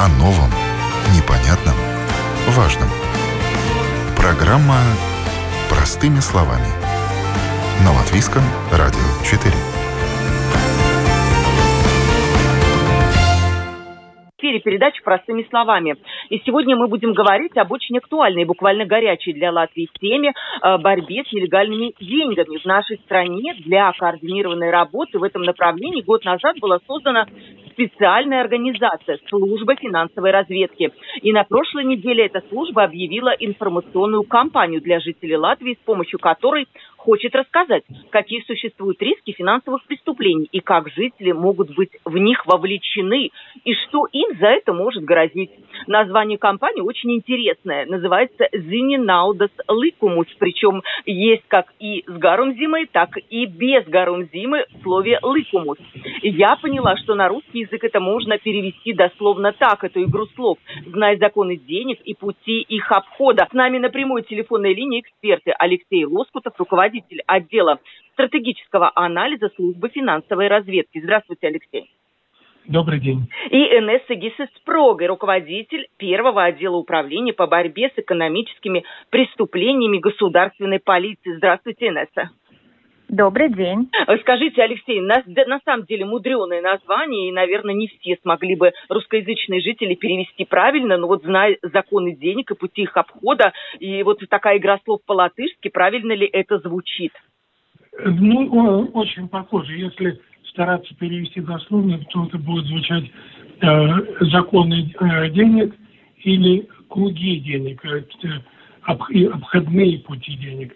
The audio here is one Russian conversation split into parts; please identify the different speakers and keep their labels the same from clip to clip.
Speaker 1: О новом, непонятном, важном. Программа «Простыми словами». На Латвийском радио 4.
Speaker 2: эфире передачи «Простыми словами». И сегодня мы будем говорить об очень актуальной, буквально горячей для Латвии теме э, борьбе с нелегальными деньгами. В нашей стране для координированной работы в этом направлении год назад была создана специальная организация «Служба финансовой разведки». И на прошлой неделе эта служба объявила информационную кампанию для жителей Латвии, с помощью которой хочет рассказать, какие существуют риски финансовых преступлений и как жители могут быть в них вовлечены, и что им за это может грозить. Название компании очень интересное. Называется «Зиненаудас Ликумус». Причем есть как и с гаром зимы, так и без гаром зимы в слове «ликумус». Я поняла, что на русский язык это можно перевести дословно так, эту игру слов. Знай законы денег и пути их обхода. С нами на прямой телефонной линии эксперты Алексей Лоскутов, руководитель отдела стратегического анализа службы финансовой разведки. Здравствуйте, Алексей.
Speaker 3: Добрый день.
Speaker 2: И Энесса Гисеспрога, руководитель первого отдела управления по борьбе с экономическими преступлениями государственной полиции. Здравствуйте, Энесса.
Speaker 4: Добрый день.
Speaker 2: Скажите, Алексей, на, на самом деле мудреное название, и, наверное, не все смогли бы русскоязычные жители перевести правильно, но вот зная законы денег и пути их обхода, и вот такая игра слов по-латышски, правильно ли это звучит?
Speaker 3: Ну, очень похоже. Если стараться перевести дословно, то это будет звучать э, законы э, денег или круги денег, э, обходные пути денег.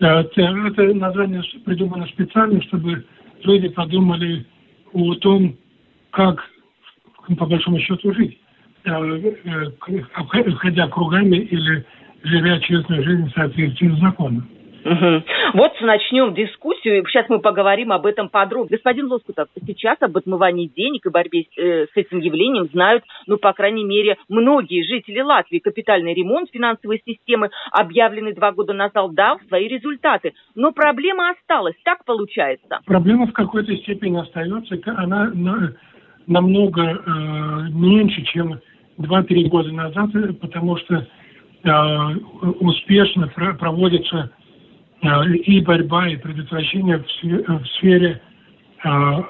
Speaker 3: Э, это название придумано специально, чтобы люди подумали о том, как по большому счету жить, э, э, ходя кругами или живя честную жизнь в соответствии с законом.
Speaker 2: Угу. Вот начнем дискуссию. Сейчас мы поговорим об этом подробно. Господин Лоскутов, сейчас об отмывании денег и борьбе с, э, с этим явлением знают, ну, по крайней мере, многие жители Латвии. Капитальный ремонт финансовой системы, объявленный два года назад, дал свои результаты. Но проблема осталась. Так получается?
Speaker 3: Проблема в какой-то степени остается. Она на, намного э, меньше, чем 2-3 года назад, потому что э, успешно проводится Э, и борьба, и предотвращение в сфере э,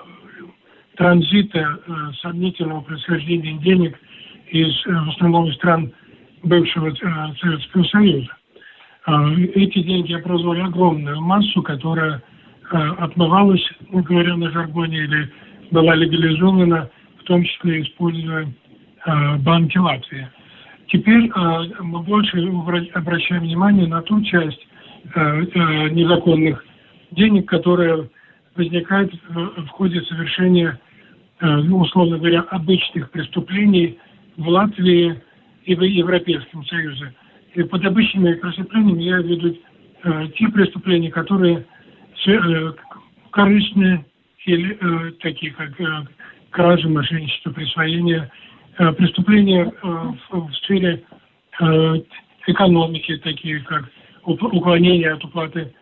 Speaker 3: транзита э, сомнительного происхождения денег из, в основном, стран бывшего Советского Союза. Эти деньги образовали огромную массу, которая отмывалась, говоря на жаргоне, или была легализована, в том числе используя банки Латвии. Теперь мы больше обращаем внимание на ту часть Э, э, незаконных денег, которые возникают в ходе совершения, э, ну, условно говоря, обычных преступлений в Латвии и в Европейском Союзе. И под обычными преступлениями я веду те преступления, которые корыстные, или такие как кражи, мошенничество, присвоение, преступления в сфере экономики, такие как уклонение от уплаты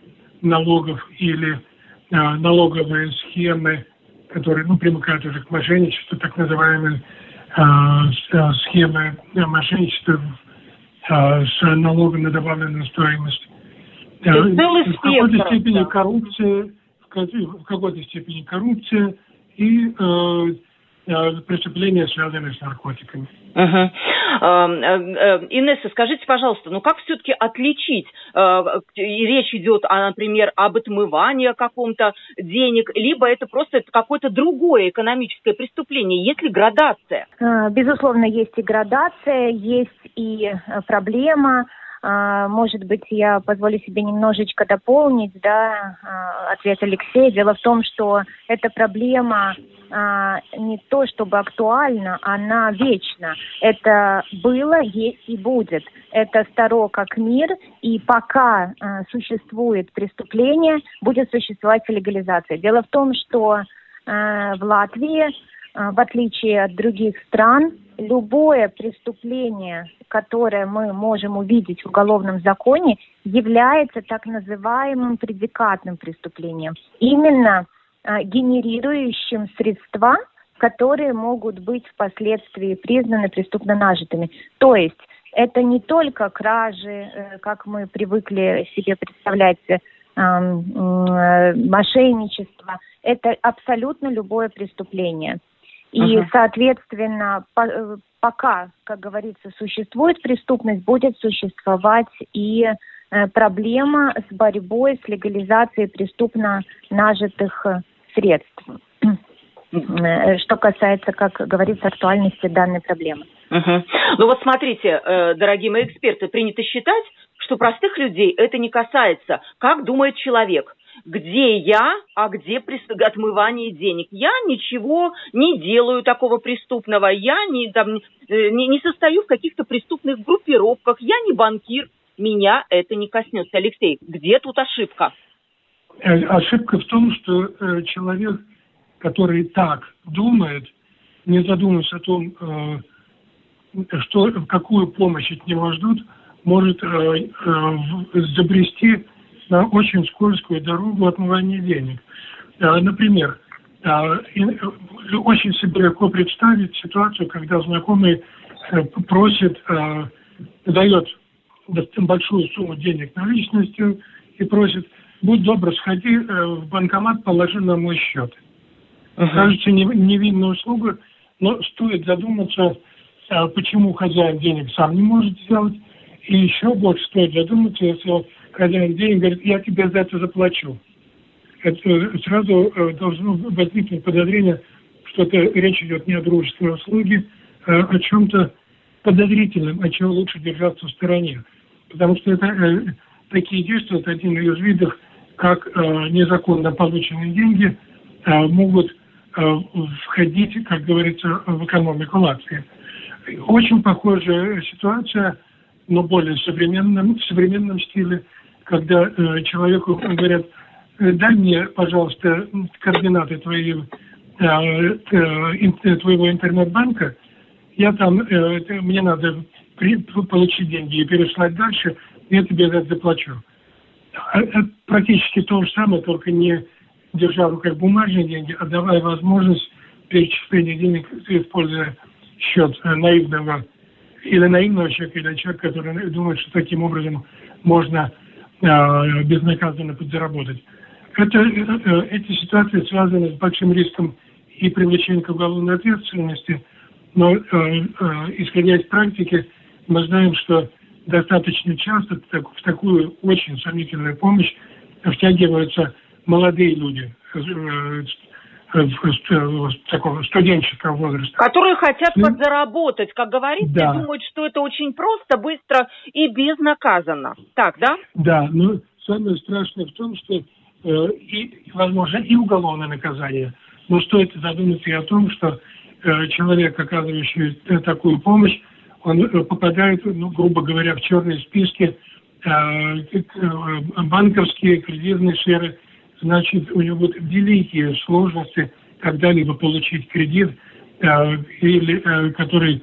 Speaker 3: налогов или а, налоговые схемы, которые ну, примыкают уже к мошенничеству, так называемые а, а схемы мошенничества а, с налогом на добавленную стоимость.
Speaker 2: А, в
Speaker 3: какой-то степени коррупция, в какой-то степени коррупция и э, Э, преступления, связанные с наркотиками.
Speaker 2: Угу. Инесса, скажите, пожалуйста, ну как все-таки отличить? Речь идет, например, об отмывании каком-то денег, либо это просто какое-то другое экономическое преступление? Есть ли градация?
Speaker 4: Безусловно, есть и градация, есть и проблема. А, может быть, я позволю себе немножечко дополнить да, а, ответ Алексея. Дело в том, что эта проблема а, не то чтобы актуальна, она вечна. Это было, есть и будет. Это старо как мир, и пока существует преступление, будет существовать легализация. Дело в том, что в Латвии, в отличие от других стран, любое преступление, которое мы можем увидеть в уголовном законе, является так называемым предикатным преступлением. Именно э, генерирующим средства, которые могут быть впоследствии признаны преступно нажитыми. То есть это не только кражи, э, как мы привыкли себе представлять, э, мошенничество, это абсолютно любое преступление. И, uh-huh. соответственно, по, э, пока, как говорится, существует преступность, будет существовать и э, проблема с борьбой, с легализацией преступно нажитых средств. Э, что касается, как говорится, актуальности данной проблемы.
Speaker 2: Угу. Ну вот смотрите, э, дорогие мои эксперты, принято считать, что простых людей это не касается. Как думает человек? Где я, а где отмывание денег? Я ничего не делаю такого преступного. Я не, там, э, не, не состою в каких-то преступных группировках. Я не банкир. Меня это не коснется. Алексей, где тут ошибка?
Speaker 3: Ошибка в том, что человек который так думает, не задумываясь о том, э, что, какую помощь от него ждут, может э, э, забрести на очень скользкую дорогу отмывания денег. Например, очень себе легко представить ситуацию, когда знакомый просит, дает большую сумму денег наличностью и просит, будь добр, сходи в банкомат, положи на мой счет. Uh-huh. Кажется невинная услуга, но стоит задуматься, почему хозяин денег сам не может сделать. И еще больше стоит задуматься, если хозяин денег говорит, я тебе за это заплачу. Это сразу э, должно возникнуть подозрение, что это речь идет не о дружественной услуге, а о чем-то подозрительном, от чего лучше держаться в стороне. Потому что это э, такие действия, это один из видов, как э, незаконно полученные деньги могут входить, как говорится, в экономику Латвии. Очень похожая ситуация, но более современном, в современном стиле, когда э, человеку говорят, «Э, дай мне, пожалуйста, координаты твоей, э, э, твоего интернет-банка, я там, э, мне надо при, получить деньги и переслать дальше, я тебе это заплачу. Это практически то же самое, только не держа в руках бумажные деньги, а давая возможность перечисления денег, используя счет э, наивного или наивного человека, или человека, который думает, что таким образом можно э, безнаказанно подзаработать. Это, э, эти ситуации связаны с большим риском и привлечения к уголовной ответственности, но э, э, исходя из практики, мы знаем, что достаточно часто в такую очень сомнительную помощь втягиваются молодые люди э, э, э, такого студенческого возраста.
Speaker 2: Которые хотят подзаработать, как говорится, да. думают, что это очень просто, быстро и безнаказанно. Так, да?
Speaker 3: Да, но самое страшное в том, что э, и, возможно, и уголовное наказание. Но стоит задуматься и о том, что э, человек, оказывающий такую помощь, он попадает, ну, грубо говоря, в черные списки э, банковские, кредитные сферы – значит, у него будут великие сложности когда-либо получить кредит, э, или, э, который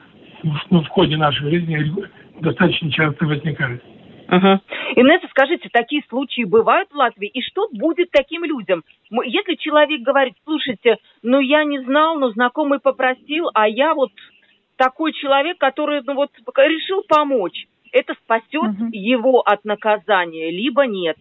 Speaker 3: ну, в ходе нашей жизни достаточно часто возникает.
Speaker 2: Угу. Инесса, скажите, такие случаи бывают в Латвии? И что будет таким людям? Если человек говорит, слушайте, ну я не знал, но знакомый попросил, а я вот такой человек, который ну, вот, решил помочь, это спасет угу. его от наказания, либо нет?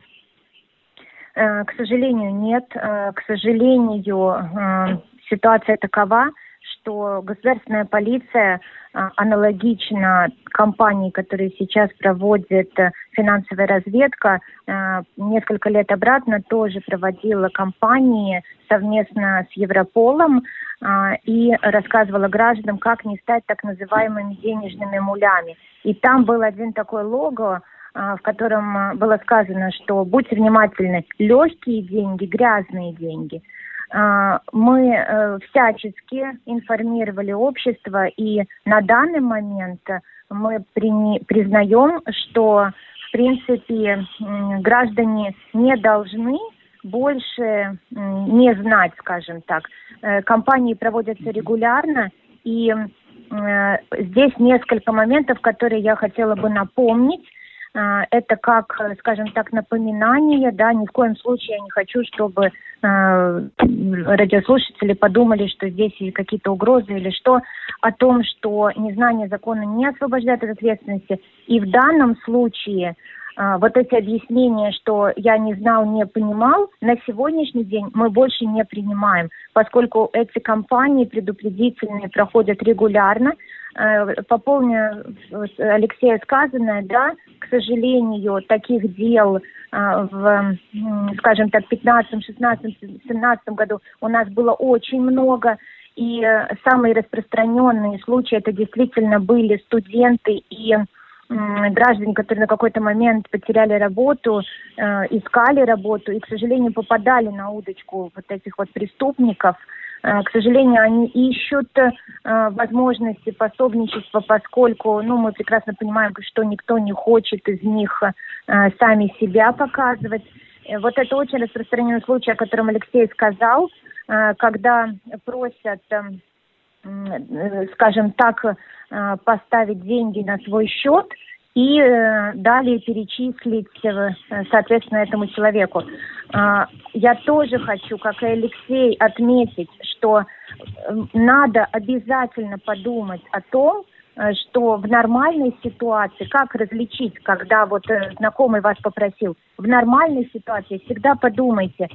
Speaker 4: Э, к сожалению, нет. Э, к сожалению, э, ситуация такова, что государственная полиция аналогично компании, которые сейчас проводят финансовая разведка, несколько лет обратно тоже проводила кампании совместно с Европолом и рассказывала гражданам, как не стать так называемыми денежными мулями. И там был один такой лого, в котором а, было сказано, что будьте внимательны, легкие деньги, грязные деньги. А, мы э, всячески информировали общество, и на данный момент мы признаем, что, в принципе, граждане не должны больше не знать, скажем так. Э, компании проводятся регулярно, и э, здесь несколько моментов, которые я хотела бы напомнить а, это как, скажем так, напоминание, да, ни в коем случае я не хочу, чтобы а, радиослушатели подумали, что здесь есть какие-то угрозы или что, о том, что незнание закона не освобождает от ответственности. И в данном случае а, вот эти объяснения, что я не знал, не понимал, на сегодняшний день мы больше не принимаем, поскольку эти кампании предупредительные проходят регулярно. Э, Пополню Алексея сказанное, да, к сожалению, таких дел а, в, скажем так, 15, 16, 17 году у нас было очень много. И э, самые распространенные случаи это действительно были студенты и граждане, которые на какой-то момент потеряли работу, э, искали работу и, к сожалению, попадали на удочку вот этих вот преступников. Э, к сожалению, они ищут э, возможности пособничества, поскольку, ну, мы прекрасно понимаем, что никто не хочет из них сами себя показывать. Вот это очень распространенный случай, о котором Алексей сказал, когда просят, скажем так, поставить деньги на свой счет и э, далее перечислить, э, соответственно, этому человеку. Я тоже хочу, как и Алексей, отметить, что надо обязательно подумать о том, что в нормальной ситуации, как различить, когда вот знакомый вас попросил, в нормальной ситуации всегда подумайте,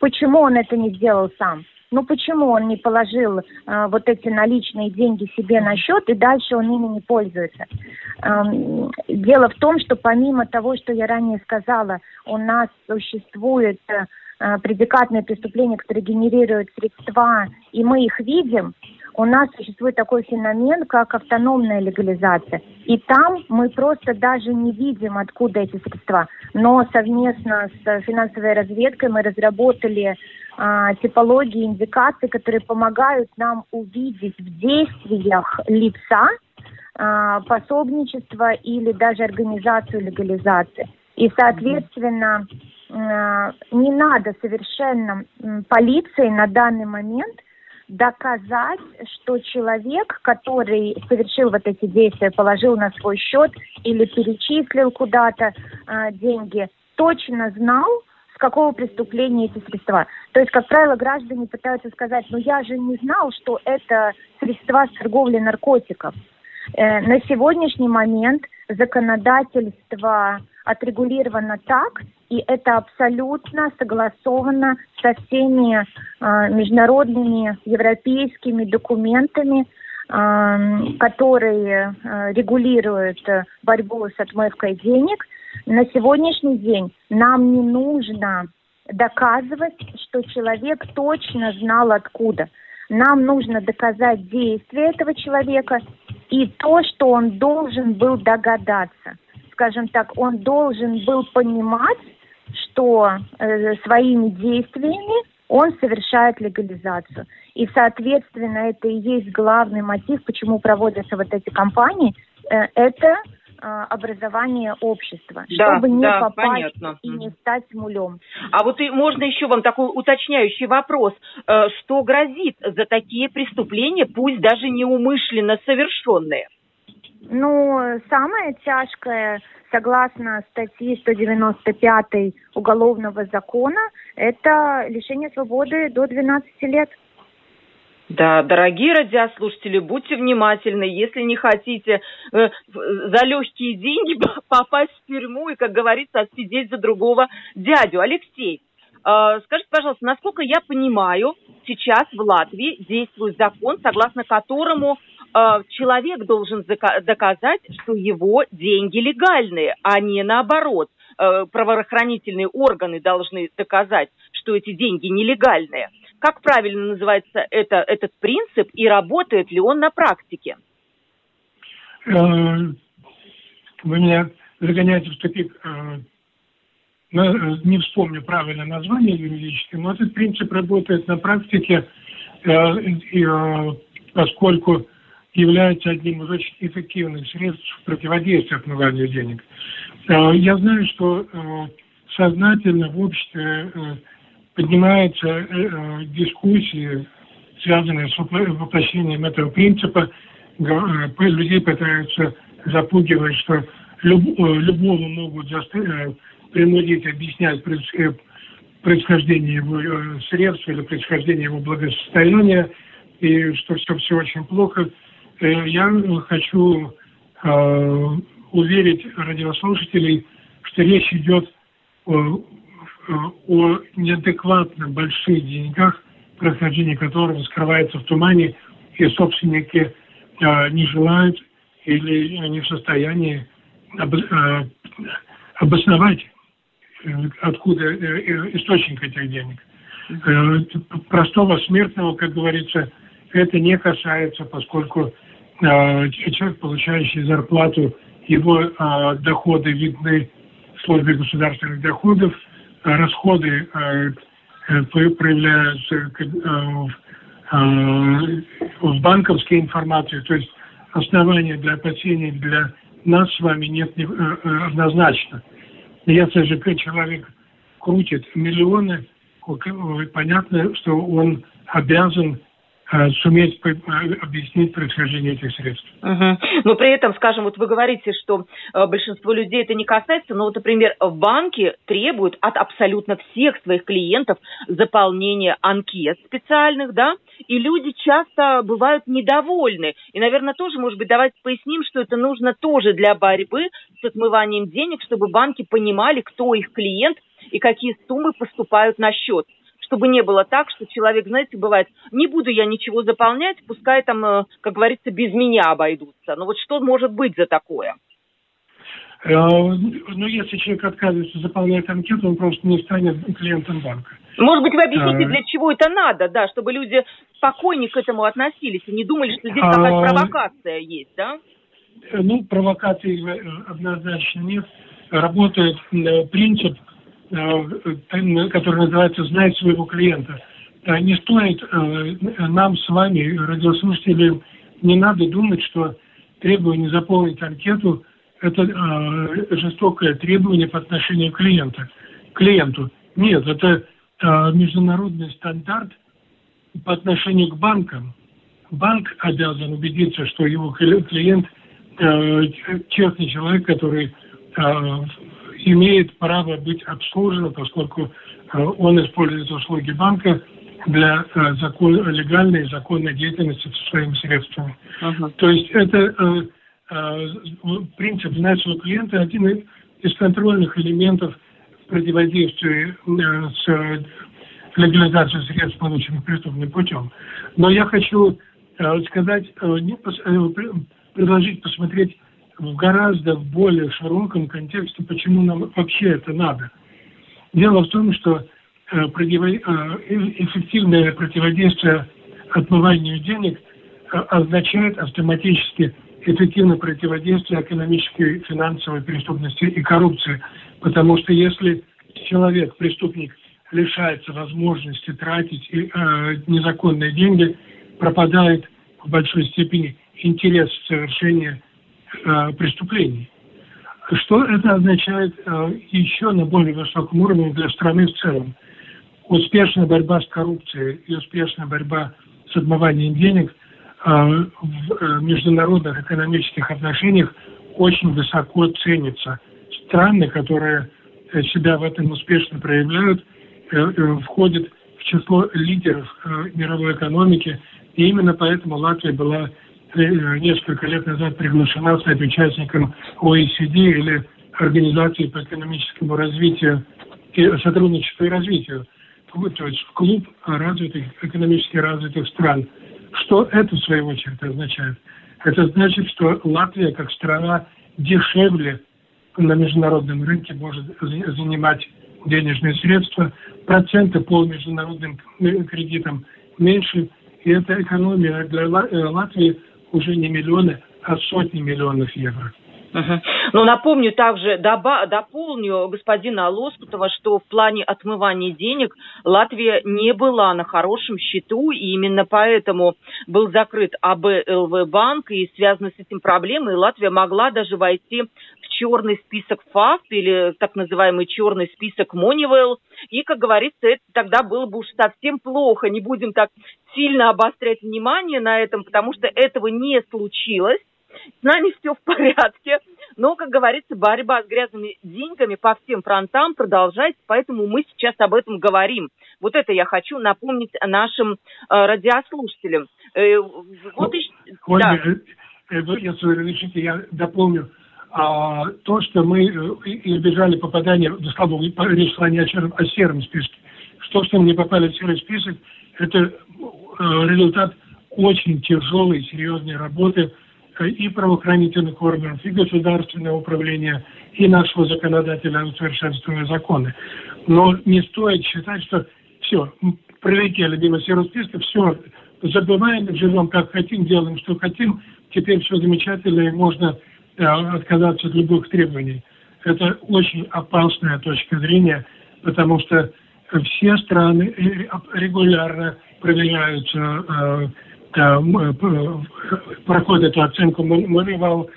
Speaker 4: почему он это не сделал сам. Ну почему он не положил э, вот эти наличные деньги себе на счет и дальше он ими не пользуется? Эм, дело в том, что помимо того, что я ранее сказала, у нас существует э, предикатные преступления, которые генерируют средства, и мы их видим, у нас существует такой феномен, как автономная легализация. И там мы просто даже не видим, откуда эти средства. Но совместно с финансовой разведкой мы разработали а, типологии, индикации, которые помогают нам увидеть в действиях лица а, пособничество или даже организацию легализации. И, соответственно, а, не надо совершенно полиции на данный момент доказать, что человек, который совершил вот эти действия, положил на свой счет или перечислил куда-то э, деньги, точно знал, какого преступления эти средства. То есть, как правило, граждане пытаются сказать, ну я же не знал, что это средства с торговли наркотиков. Э, на сегодняшний момент законодательство отрегулировано так, и это абсолютно согласовано со всеми э, международными европейскими документами, э, которые э, регулируют борьбу с отмывкой денег – на сегодняшний день нам не нужно доказывать, что человек точно знал откуда. Нам нужно доказать действие этого человека и то, что он должен был догадаться. Скажем так, он должен был понимать, что э, своими действиями он совершает легализацию. И, соответственно, это и есть главный мотив, почему проводятся вот эти кампании. Э, это а, образование общества, да, чтобы не да, попасть понятно. и не стать мулем.
Speaker 2: А вот и можно еще вам такой уточняющий вопрос. Э, что грозит за такие преступления, пусть даже неумышленно совершенные?
Speaker 4: Ну, самое тяжкое, согласно статье 195 Уголовного закона, это лишение свободы до 12 лет.
Speaker 2: Да, дорогие радиослушатели, будьте внимательны, если не хотите э, за легкие деньги попасть в тюрьму и, как говорится, отсидеть за другого дядю. Алексей, э, скажите, пожалуйста, насколько я понимаю, сейчас в Латвии действует закон, согласно которому человек должен доказать, что его деньги легальные, а не наоборот. Э, правоохранительные органы должны доказать, что эти деньги нелегальные. Как правильно называется это, этот принцип и работает ли он на практике?
Speaker 3: Э, вы меня загоняете в тупик. Э, не вспомню правильное название юридическое, но этот принцип работает на практике, э, поскольку является одним из очень эффективных средств противодействия отмыванию денег. Я знаю, что сознательно в обществе поднимаются э, э, дискуссии, связанные с воплощением этого принципа. Э, людей пытаются запугивать, что люб, любого могут принудить объяснять происхождение его средств или происхождение его благосостояния, и что все, все очень плохо. Я хочу уверить радиослушателей, что речь идет о, о неадекватно больших деньгах, происхождение которых скрывается в тумане, и собственники э, не желают или не в состоянии об, э, обосновать, э, откуда э, источник этих денег. Э, простого смертного, как говорится, это не касается, поскольку э, человек, получающий зарплату, его э, доходы видны в службе государственных доходов, а расходы э, э, проявляются э, в, банковской информации, то есть основания для опасений для нас с вами нет однозначно. Если же человек крутит миллионы, понятно, что он обязан Э, суметь э, объяснить происхождение этих средств.
Speaker 2: Угу. Но при этом, скажем, вот вы говорите, что э, большинство людей это не касается, но вот, например, банки требуют от абсолютно всех своих клиентов заполнения анкет специальных, да, и люди часто бывают недовольны. И, наверное, тоже, может быть, давайте поясним, что это нужно тоже для борьбы с отмыванием денег, чтобы банки понимали, кто их клиент и какие суммы поступают на счет чтобы не было так, что человек, знаете, бывает, не буду я ничего заполнять, пускай там, э, как говорится, без меня обойдутся. Но вот что может быть за такое?
Speaker 3: Э, ну, если человек отказывается заполнять анкету, он просто не станет клиентом банка.
Speaker 2: Может быть, вы объясните, а... для чего это надо, да, чтобы люди спокойнее к этому относились и не думали, что здесь какая-то а... провокация есть, да?
Speaker 3: Ну, провокации однозначно нет. Работает принцип Э, который называется «Знать своего клиента». Не стоит э, нам с вами, радиослушателям, не надо думать, что требование заполнить анкету – это э, жестокое требование по отношению к клиенту. клиенту. Нет, это международный стандарт по отношению к банкам. Банк обязан убедиться, что его клиент честный человек, который имеет право быть обслужен, поскольку э, он использует услуги банка для э, закон, легальной и законной деятельности со своими средствами. Uh-huh. То есть это э, принцип нашего клиента один из контрольных элементов противодействия с легализацией средств, полученных преступным путем. Но я хочу сказать, предложить посмотреть в гораздо более широком контексте, почему нам вообще это надо. Дело в том, что э, э, эффективное противодействие отмыванию денег э, означает автоматически эффективное противодействие экономической, финансовой преступности и коррупции. Потому что если человек, преступник, лишается возможности тратить незаконные деньги, пропадает в большой степени интерес в совершении э, преступлений. Что это означает э, еще на более высоком уровне для страны в целом? Успешная борьба с коррупцией и успешная борьба с отмыванием денег э, в э, международных экономических отношениях очень высоко ценится. Страны, которые э, себя в этом успешно проявляют, э, входят в число лидеров мировой экономики. И именно поэтому Латвия была несколько лет назад приглашена стать участником ОИСД или Организации по экономическому развитию и сотрудничеству и развитию, то есть в клуб развитых, экономически развитых стран. Что это, в свою очередь, означает? Это значит, что Латвия, как страна, дешевле на международном рынке может занимать денежные средства, проценты по международным кредитам меньше, и эта экономия для Латвии уже не миллионы, а сотни миллионов евро.
Speaker 2: Угу. Ну, напомню также, доба, дополню господина Лоскутова, что в плане отмывания денег Латвия не была на хорошем счету, и именно поэтому был закрыт АБЛВ банк, и связаны с этим проблемы, и Латвия могла даже войти в черный список ФАФТ, или так называемый черный список Moneyval, и, как говорится, это тогда было бы уж совсем плохо, не будем так сильно обострять внимание на этом, потому что этого не случилось, с нами все в порядке. Но, как говорится, борьба с грязными деньгами по всем фронтам продолжается, поэтому мы сейчас об этом говорим. Вот это я хочу напомнить нашим э, радиослушателям. Э,
Speaker 3: вот, Ольга, да. Э, э, если вы разрешите, я дополню. А, то, что мы э, избежали попадания, да, слава богу, речь шла не о, черном, а о сером списке. Что, что мы не попали в серый список, это э, результат очень тяжелой, серьезной работы и правоохранительных органов, и государственного управления, и нашего законодателя, усовершенствуя законы. Но не стоит считать, что все, пролетели мимо серого списка, все, забываем, живем как хотим, делаем, что хотим, теперь все замечательно, и можно э, отказаться от любых требований. Это очень опасная точка зрения, потому что все страны регулярно проверяются э, Э, проходит эту оценку Moneyval,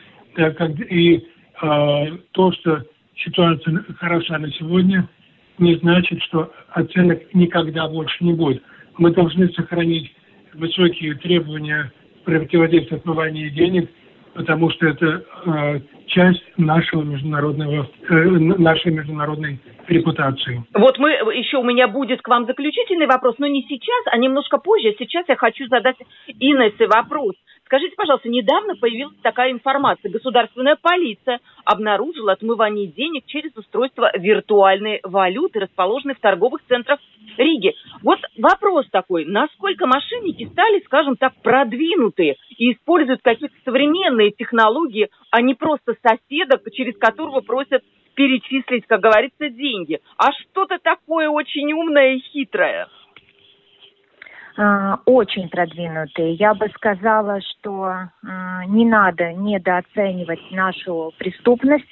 Speaker 3: и э, то, что ситуация хороша на сегодня, не значит, что оценок никогда больше не будет. Мы должны сохранить высокие требования противодействия отмыванию денег, потому что это э, часть нашего международного, э, нашей международной репутации.
Speaker 2: Вот мы, еще у меня будет к вам заключительный вопрос, но не сейчас, а немножко позже. Сейчас я хочу задать Инессе вопрос. Скажите, пожалуйста, недавно появилась такая информация. Государственная полиция обнаружила отмывание денег через устройство виртуальной валюты, расположенной в торговых центрах Риги. Вот вопрос такой, насколько мошенники стали, скажем так, продвинутые и используют какие-то современные технологии, а не просто соседа, через которого просят перечислить, как говорится, деньги, а что-то такое очень умное и хитрое.
Speaker 4: А, очень продвинутые. Я бы сказала, что а, не надо недооценивать нашу преступность,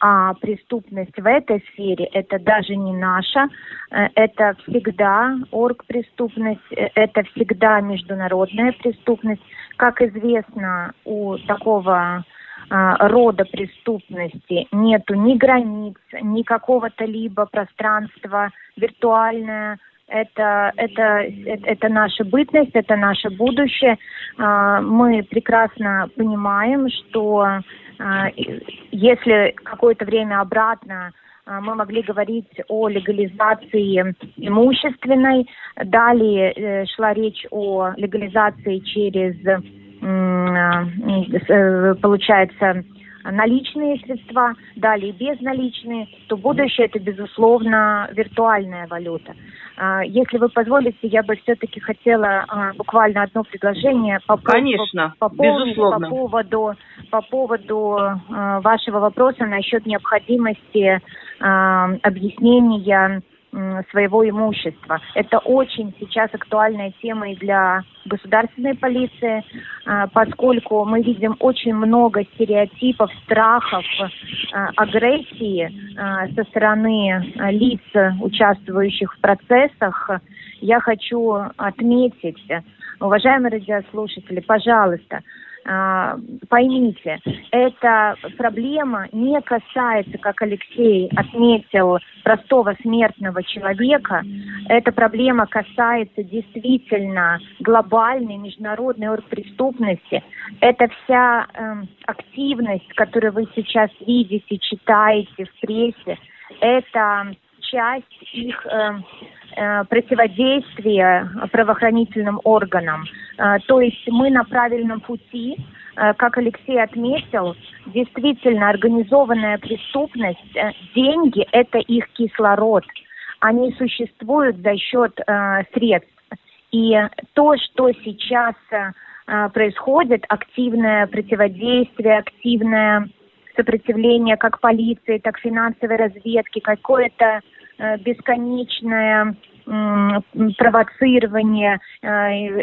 Speaker 4: а преступность в этой сфере это даже не наша, э, это всегда оргпреступность, э, это всегда международная преступность. Как известно, у такого а, рода преступности нету ни границ, ни какого-то либо пространства виртуальное, это, это, это наша бытность, это наше будущее. А, мы прекрасно понимаем, что а, если какое-то время обратно мы могли говорить о легализации имущественной, далее э, шла речь о легализации через э, получается, наличные средства, далее безналичные, то будущее это, безусловно, виртуальная валюта. А, если вы позволите, я бы все-таки хотела а, буквально одно предложение
Speaker 2: по, Конечно,
Speaker 4: по, по, безусловно. по поводу, по поводу а, вашего вопроса насчет необходимости объяснения своего имущества. Это очень сейчас актуальная тема и для государственной полиции, а, поскольку мы видим очень много стереотипов, страхов, а, агрессии а, со стороны лиц, участвующих в процессах. Я хочу отметить, уважаемые радиослушатели, пожалуйста, поймите, эта проблема не касается, как Алексей отметил, простого смертного человека. Эта проблема касается действительно глобальной международной преступности. Это вся э, активность, которую вы сейчас видите, читаете в прессе, это часть их э, э, противодействия правоохранительным органам. Э, то есть мы на правильном пути. Э, как Алексей отметил, действительно организованная преступность, деньги – это их кислород. Они существуют за счет средств. И то, что сейчас происходит, активное противодействие, активное сопротивление как полиции, так финансовой разведки, какое-то бесконечное провоцирование, э,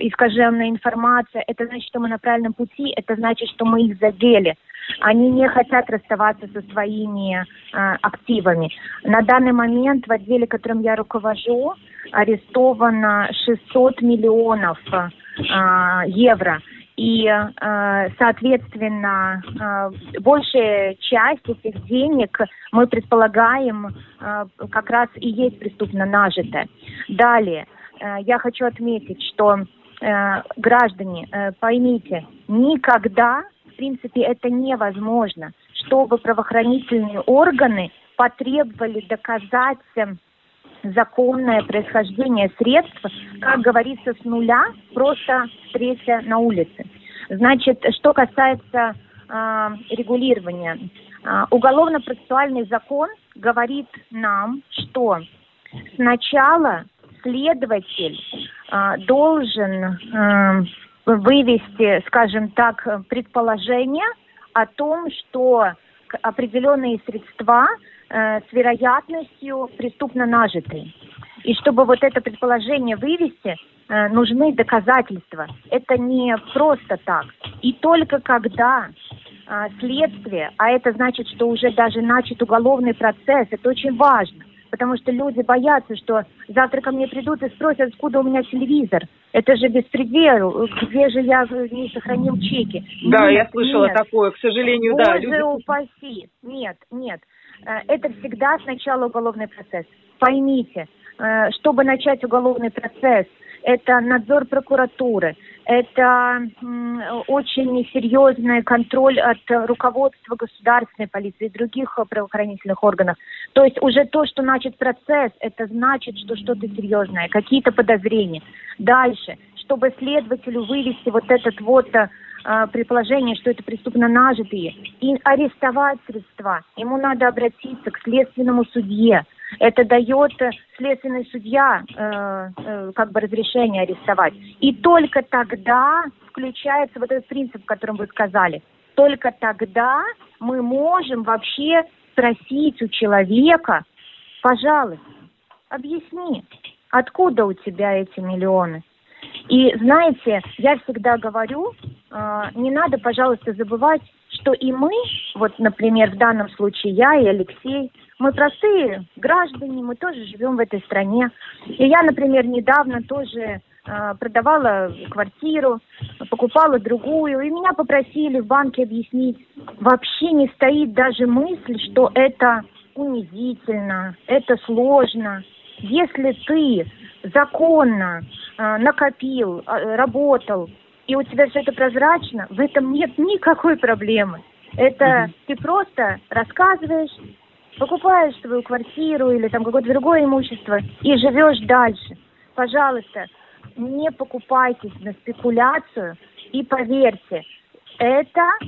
Speaker 4: искаженная информация, это значит, что мы на правильном пути, это значит, что мы их задели. Они не хотят расставаться со своими э, активами. На данный момент в отделе, которым я руковожу, арестовано 600 миллионов евро. И, э, соответственно, э, большая часть этих денег мы предполагаем э, как раз и есть преступно нажитая. Далее, я хочу отметить, что граждане, поймите, никогда, в принципе, это невозможно, чтобы правоохранительные органы потребовали доказать законное происхождение средств, как говорится, с нуля, просто встретя на улице. Значит, что касается э, регулирования, э, уголовно-процессуальный закон говорит нам, что сначала следователь э, должен э, вывести, скажем так, предположение о том, что определенные средства э, с вероятностью преступно нажитые. И чтобы вот это предположение вывести, э, нужны доказательства. Это не просто так. И только когда э, следствие, а это значит, что уже даже начат уголовный процесс, это очень важно, потому что люди боятся, что завтра ко мне придут и спросят, откуда у меня телевизор. Это же беспредел. Где же я не сохранил чеки?
Speaker 2: Да, нет, я слышала нет. такое, к сожалению,
Speaker 4: Боже
Speaker 2: да.
Speaker 4: Люди... упаси. Нет, нет. Э, это всегда сначала уголовный процесс. Поймите, э, чтобы начать уголовный процесс, это надзор прокуратуры, это очень серьезный контроль от руководства государственной полиции и других правоохранительных органов. То есть уже то, что начат процесс, это значит, что что-то серьезное, какие-то подозрения. Дальше, чтобы следователю вывести вот этот вот э, предположение, что это преступно нажитые, и арестовать средства, ему надо обратиться к следственному судье. Это дает следственный судья э, э, как бы разрешение арестовать. И только тогда включается вот этот принцип, о котором вы сказали. Только тогда мы можем вообще спросить у человека, пожалуйста, объясни, откуда у тебя эти миллионы? И знаете, я всегда говорю, э, не надо, пожалуйста, забывать, что и мы, вот, например, в данном случае я и Алексей, мы простые граждане, мы тоже живем в этой стране. И я, например, недавно тоже э, продавала квартиру, покупала другую, и меня попросили в банке объяснить. Вообще не стоит даже мысль, что это унизительно, это сложно. Если ты законно э, накопил, э, работал, и у тебя все это прозрачно, в этом нет никакой проблемы. Это mm-hmm. ты просто рассказываешь, покупаешь свою квартиру или там какое-то другое имущество и живешь дальше. Пожалуйста, не покупайтесь на спекуляцию и поверьте, это а,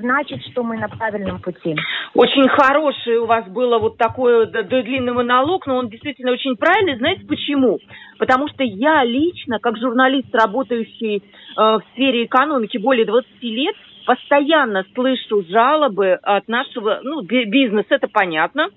Speaker 4: значит, что мы на правильном пути.
Speaker 2: Очень хороший у вас было вот такой длинный монолог, но он действительно очень правильный. Знаете почему? Потому что я лично, как журналист, работающий э, в сфере экономики более 20 лет, постоянно слышу жалобы от нашего, ну, бизнеса, это понятно,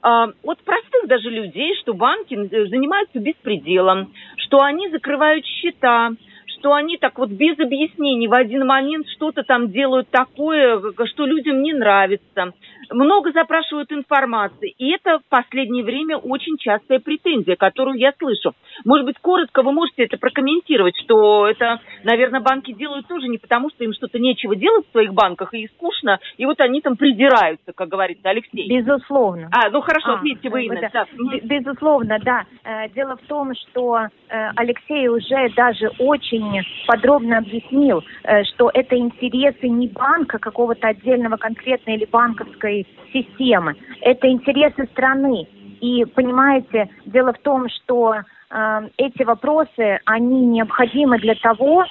Speaker 2: а, от простых даже людей, что банки занимаются беспределом, что они закрывают счета, что они так вот без объяснений в один момент что-то там делают такое, что людям не нравится. Много запрашивают информации. И это в последнее время очень частая претензия, которую я слышу. Может быть, коротко вы можете это прокомментировать, что это, наверное, банки делают тоже не потому, что им что-то нечего делать в своих банках и скучно, и вот они там придираются, как говорится Алексей.
Speaker 4: Безусловно.
Speaker 2: А, ну хорошо, а, ответьте вы, Инна.
Speaker 4: Да. Безусловно, да. Э, дело в том, что э, Алексей уже даже очень подробно объяснил, э, что это интересы не банка какого-то отдельного конкретной или банковской системы, это интересы страны. И понимаете, дело в том, что э, эти вопросы, они необходимы для того,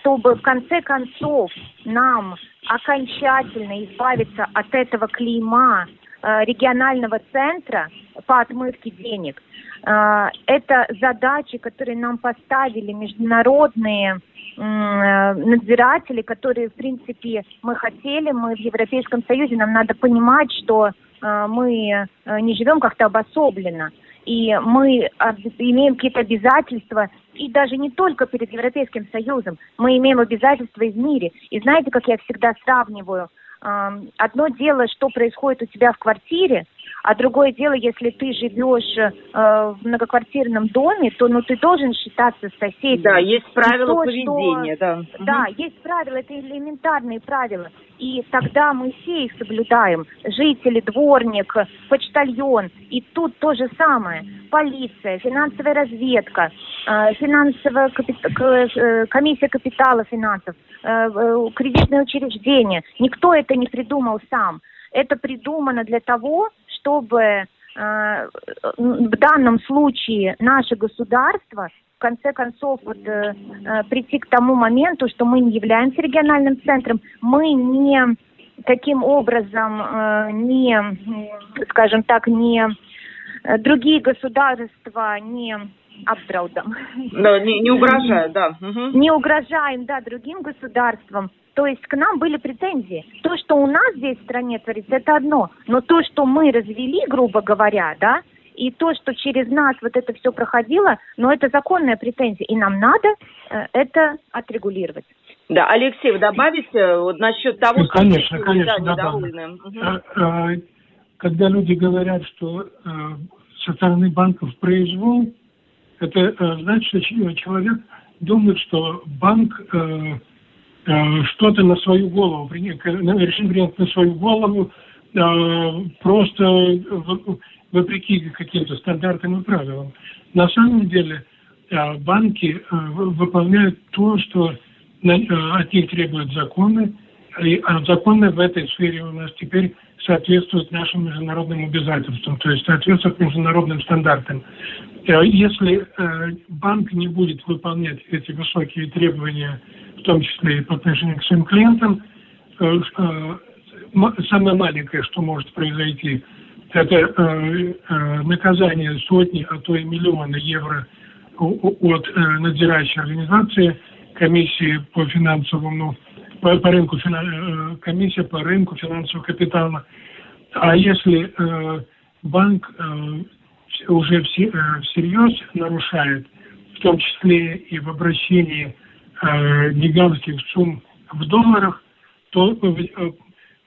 Speaker 4: чтобы в конце концов нам окончательно избавиться от этого клейма э, регионального центра по отмывке денег. А, это задачи, которые нам поставили международные надзиратели, которые, в принципе, мы хотели, мы в Европейском Союзе, нам надо понимать, что а, мы а, не живем как-то обособленно, и мы имеем какие-то обязательства, и даже не только перед Европейским Союзом, мы имеем обязательства и в мире. И знаете, как я всегда сравниваю, одно дело, что происходит у тебя в квартире, а другое дело, если ты живешь э, в многоквартирном доме, то ну ты должен считаться с соседями.
Speaker 2: Да, есть правила то, поведения, что... да.
Speaker 4: Да, угу. есть правила, это элементарные правила. И тогда мы все их соблюдаем. Жители, дворник, почтальон. И тут то же самое. Полиция, финансовая разведка, э, финансовая капит... Э, комиссия капитала финансов, э, кредитные учреждения. Никто это не придумал сам. это придумано для того, чтобы э, в данном случае наше государство в конце концов вот, э, э, прийти к тому моменту, что мы не являемся региональным центром, мы не таким образом э, не, скажем так, не э, другие государства не обдраудом.
Speaker 2: Да, не, не угрожают, да.
Speaker 4: Угу. Не угрожаем, да, другим государствам. То есть к нам были претензии. То, что у нас здесь в стране творится, это одно. Но то, что мы развели, грубо говоря, да, и то, что через нас вот это все проходило, но это законная претензия, и нам надо э, это отрегулировать.
Speaker 2: Да, Алексей, вы добавите вот насчет того,
Speaker 3: ну, конечно, что конечно, да, недовольны? Угу. Когда люди говорят, что э, со стороны банков произвол, это э, значит, что человек думает, что банк э, э, что-то на свою голову, решил принять на свою голову просто вопреки каким-то стандартам и правилам. На самом деле банки выполняют то, что от них требуют законы, и законы в этой сфере у нас теперь соответствуют нашим международным обязательствам, то есть соответствуют международным стандартам. Э, если э, банк не будет выполнять эти высокие требования, в том числе и по отношению к своим клиентам, э, самое маленькое, что может произойти, это наказание сотни, а то и миллиона евро от надзирающей организации, комиссии по финансовому, по, по рынку, комиссия по рынку финансового капитала. А если банк уже все, э, всерьез нарушает, в том числе и в обращении э, гигантских сумм в долларах, то э, э,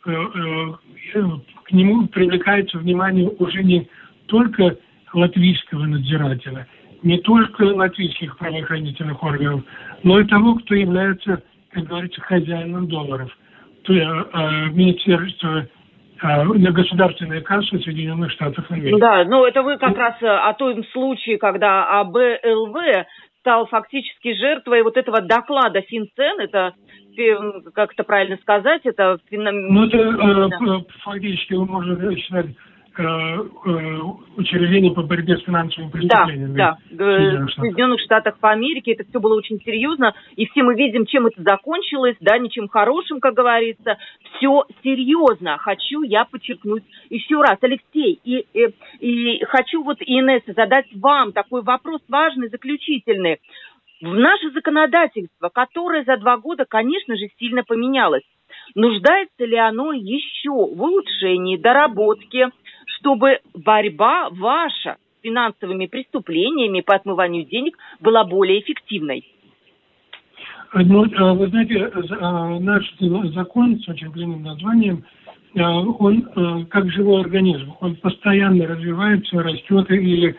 Speaker 3: э, к нему привлекается внимание уже не только латвийского надзирателя, не только латвийских правоохранительных органов, но и того, кто является, как говорится, хозяином долларов. То есть Министерство на государственные кассы Соединенных Штатов Америки.
Speaker 2: Да, ну это вы как раз о том случае, когда АБЛВ стал фактически жертвой вот этого доклада Финцен, это как это правильно сказать, это...
Speaker 3: Ну, это э, фактически, можно считать, учреждений по борьбе с финансовыми преступлениями.
Speaker 2: Да, да. В Соединенных Штатах по Америке это все было очень серьезно, и все мы видим, чем это закончилось, да, ничем хорошим, как говорится. Все серьезно, хочу я подчеркнуть еще раз. Алексей, и, и, и хочу вот, Инесса, задать вам такой вопрос важный, заключительный. В наше законодательство, которое за два года, конечно же, сильно поменялось, нуждается ли оно еще в улучшении, доработке, чтобы борьба ваша с финансовыми преступлениями по отмыванию денег была более эффективной?
Speaker 3: Ну, э, вы знаете, э, наш закон с очень длинным названием, э, он как живой организм, он постоянно развивается, растет или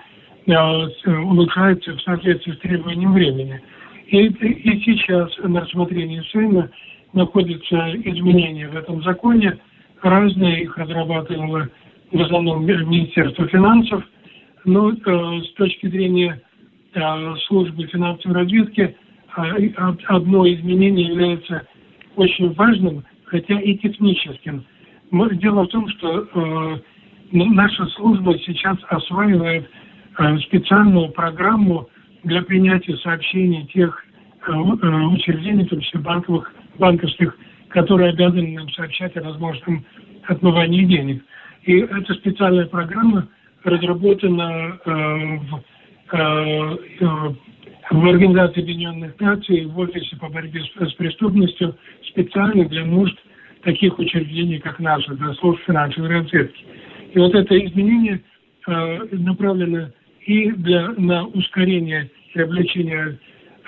Speaker 3: улучшается в соответствии с требованием времени. И, и сейчас на рассмотрении Сейма находятся изменения в этом законе. Разные их разрабатывало в основном Министерство финансов, но э, с точки зрения э, службы финансовой разведки э, одно изменение является очень важным, хотя и техническим. Дело в том, что э, наша служба сейчас осваивает э, специальную программу для принятия сообщений тех э, учреждений, том числе банковых, банковских, которые обязаны нам сообщать о возможном отмывании денег. И эта специальная программа разработана э, в, э, э, в Организации Объединенных Наций в Офисе по борьбе с, с преступностью специально для нужд таких учреждений, как наши, для служб финансовой разведки. И вот это изменение э, направлено и для, на ускорение и облегчение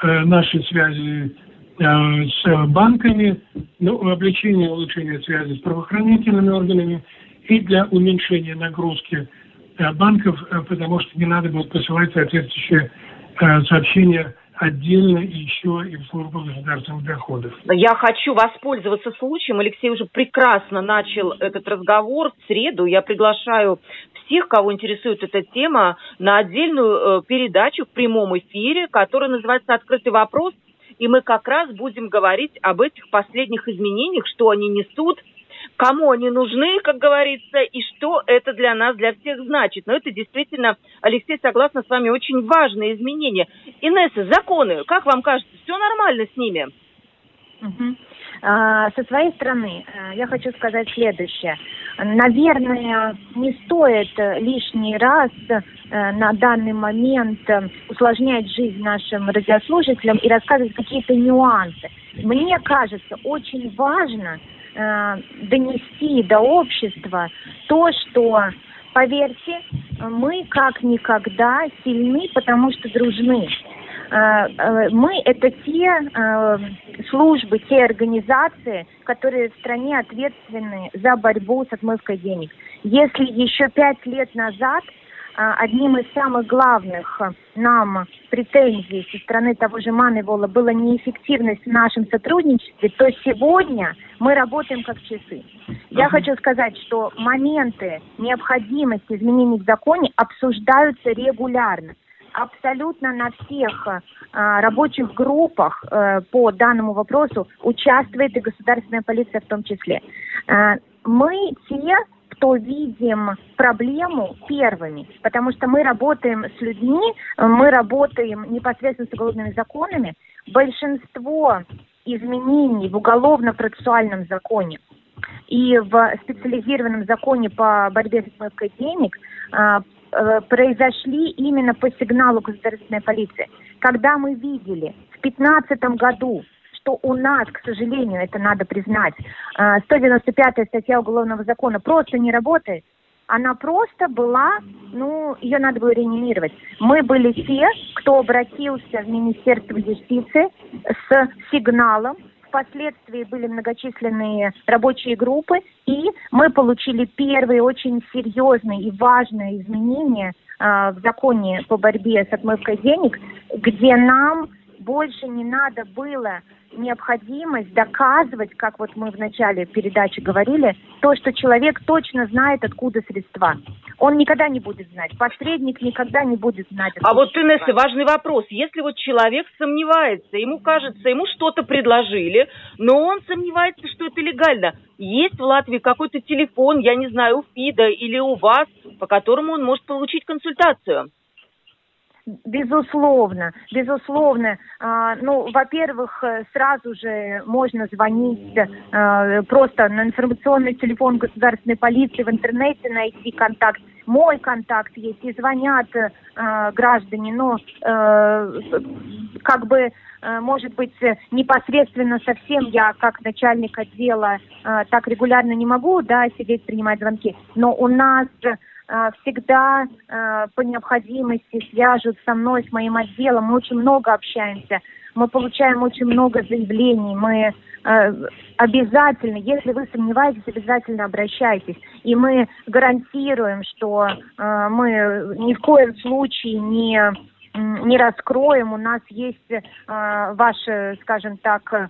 Speaker 3: э, нашей связи э, с банками, на облегчение и улучшение связи с правоохранительными органами – и для уменьшения нагрузки э, банков, э, потому что не надо будет посылать соответствующие э, сообщения отдельно еще и в службу государственных доходов.
Speaker 2: Я хочу воспользоваться случаем. Алексей уже прекрасно начал этот разговор в среду. Я приглашаю всех, кого интересует эта тема, на отдельную передачу в прямом эфире, которая называется «Открытый вопрос». И мы как раз будем говорить об этих последних изменениях, что они несут кому они нужны, как говорится, и что это для нас, для всех значит. Но это действительно, Алексей, согласна с вами, очень важные изменения. Инесса, законы, как вам кажется, все нормально с ними?
Speaker 4: А, со своей стороны э, я хочу сказать следующее. Наверное, не стоит лишний раз э, на данный момент э, усложнять жизнь нашим радиослушателям и рассказывать какие-то нюансы. Мне кажется, очень важно донести до общества то, что поверьте, мы как никогда сильны, потому что дружны. Э, э, мы это те э, службы, те организации, которые в стране ответственны за борьбу с отмывкой денег. Если еще пять лет назад одним из самых главных нам претензий со стороны того же Маневола была неэффективность в нашем сотрудничестве, то сегодня мы работаем как часы. Я хочу сказать, что моменты необходимости изменений в законе обсуждаются регулярно абсолютно на всех э, рабочих группах э, по данному вопросу участвует и государственная полиция в том числе. Э, мы те, кто видим проблему первыми, потому что мы работаем с людьми, мы работаем непосредственно с уголовными законами. Большинство изменений в уголовно-процессуальном законе и в специализированном законе по борьбе с отмывкой денег а, Э, произошли именно по сигналу государственной полиции. Когда мы видели в 2015 году, что у нас, к сожалению, это надо признать, 195-я э, статья Уголовного закона просто не работает, она просто была, ну, ее надо было реанимировать. Мы были те, кто обратился в Министерство юстиции с сигналом, Впоследствии были многочисленные рабочие группы, и мы получили первые очень серьезные и важные изменения э, в законе по борьбе с отмывкой денег, где нам больше не надо было необходимость доказывать, как вот мы в начале передачи говорили, то, что человек точно знает, откуда средства. Он никогда не будет знать. Посредник никогда не будет знать.
Speaker 2: А вот, Инесса, важный вопрос. Если вот человек сомневается, ему кажется, ему что-то предложили, но он сомневается, что это легально. Есть в Латвии какой-то телефон, я не знаю, у ФИДа или у вас, по которому он может получить консультацию?
Speaker 4: Безусловно, безусловно. А, ну, во-первых, сразу же можно звонить а, просто на информационный телефон государственной полиции в интернете, найти контакт. Мой контакт есть, и звонят а, граждане, но как бы может быть, непосредственно совсем я, как начальник отдела, так регулярно не могу, да, сидеть, принимать звонки. Но у нас Э, всегда э, по необходимости свяжут со мной, с моим отделом. Мы очень много общаемся, мы получаем очень много заявлений, мы э, обязательно, если вы сомневаетесь, обязательно обращайтесь. И мы гарантируем, что мы ни в коем случае не не раскроем. У нас есть э, ваши, скажем так, э,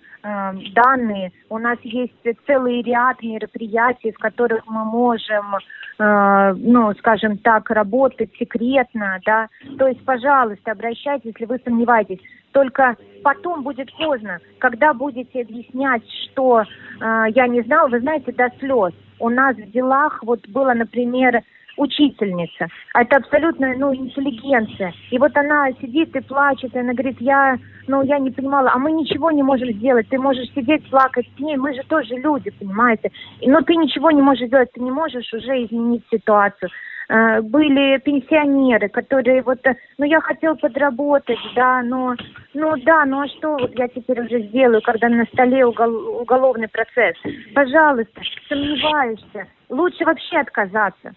Speaker 4: данные. У нас есть целый ряд мероприятий, в которых мы можем, э, ну, скажем так, работать секретно, да. То есть, пожалуйста, обращайтесь, если вы сомневаетесь. Только потом будет поздно, когда будете объяснять, что э, я не знал, вы знаете, до слез. У нас в делах вот было, например, учительница. Это абсолютно, ну, интеллигенция. И вот она сидит и плачет, и она говорит, я, ну, я не понимала, а мы ничего не можем сделать. Ты можешь сидеть, плакать с ней, мы же тоже люди, понимаете. Но ты ничего не можешь сделать, ты не можешь уже изменить ситуацию э, были пенсионеры, которые вот, э, ну я хотел подработать, да, но, ну да, ну а что я теперь уже сделаю, когда на столе угол, уголовный процесс? Пожалуйста, сомневаешься, лучше вообще отказаться.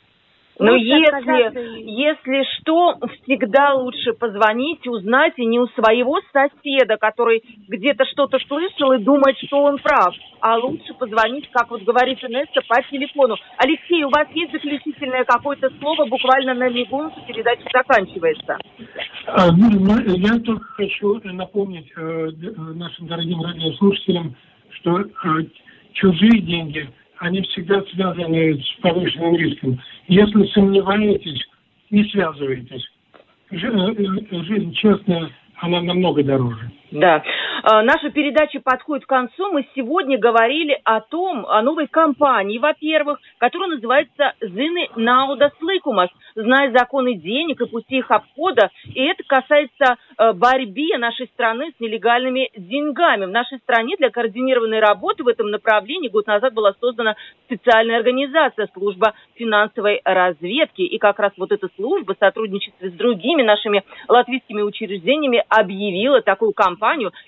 Speaker 2: Но если, если что, всегда лучше позвонить, узнать, и не у своего соседа, который где-то что-то слышал и думает, что он прав, а лучше позвонить, как вот говорит Инесса, по телефону. Алексей, у вас есть заключительное какое-то слово, буквально на мигун, передача заканчивается.
Speaker 3: А, ну, я только хочу напомнить э, нашим дорогим радиослушателям, что э, чужие деньги – они всегда связаны с повышенным риском. Если сомневаетесь, не связывайтесь. Э, жизнь честная, она намного дороже.
Speaker 2: Да. Э, наша передача подходит к концу. Мы сегодня говорили о том, о новой компании, во-первых, которая называется «Зины Наудас Лыкумас», зная законы денег и пути их обхода. И это касается э, борьбы нашей страны с нелегальными деньгами. В нашей стране для координированной работы в этом направлении год назад была создана специальная организация, служба финансовой разведки. И как раз вот эта служба в сотрудничестве с другими нашими латвийскими учреждениями объявила такую кампанию.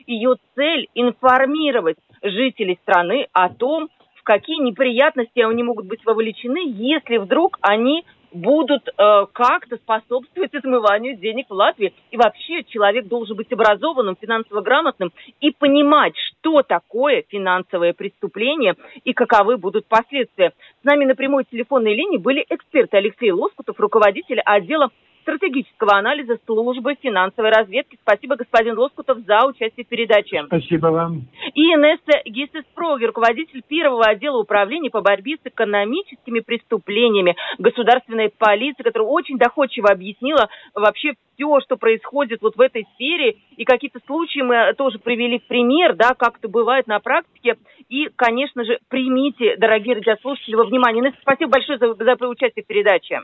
Speaker 2: Ее цель – информировать жителей страны о том, в какие неприятности они могут быть вовлечены, если вдруг они будут э, как-то способствовать отмыванию денег в Латвии. И вообще человек должен быть образованным, финансово грамотным и понимать, что такое финансовое преступление и каковы будут последствия. С нами на прямой телефонной линии были эксперты Алексей Лоскутов, руководитель отдела стратегического анализа службы финансовой разведки. Спасибо, господин Лоскутов, за участие в передаче.
Speaker 3: Спасибо вам.
Speaker 2: И Инесса Гисеспроги, руководитель первого отдела управления по борьбе с экономическими преступлениями государственной полиции, которая очень доходчиво объяснила вообще все, что происходит вот в этой сфере. И какие-то случаи мы тоже привели в пример, да, как это бывает на практике. И, конечно же, примите, дорогие радиослушатели, во внимание. Инесса, спасибо большое за, за участие в передаче.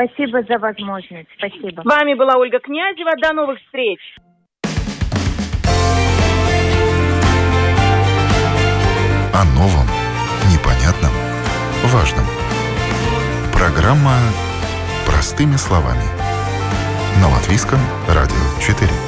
Speaker 4: Спасибо за возможность. Спасибо.
Speaker 2: С вами была Ольга Князева. До новых встреч.
Speaker 1: О новом, непонятном, важном. Программа «Простыми словами». На Латвийском радио 4.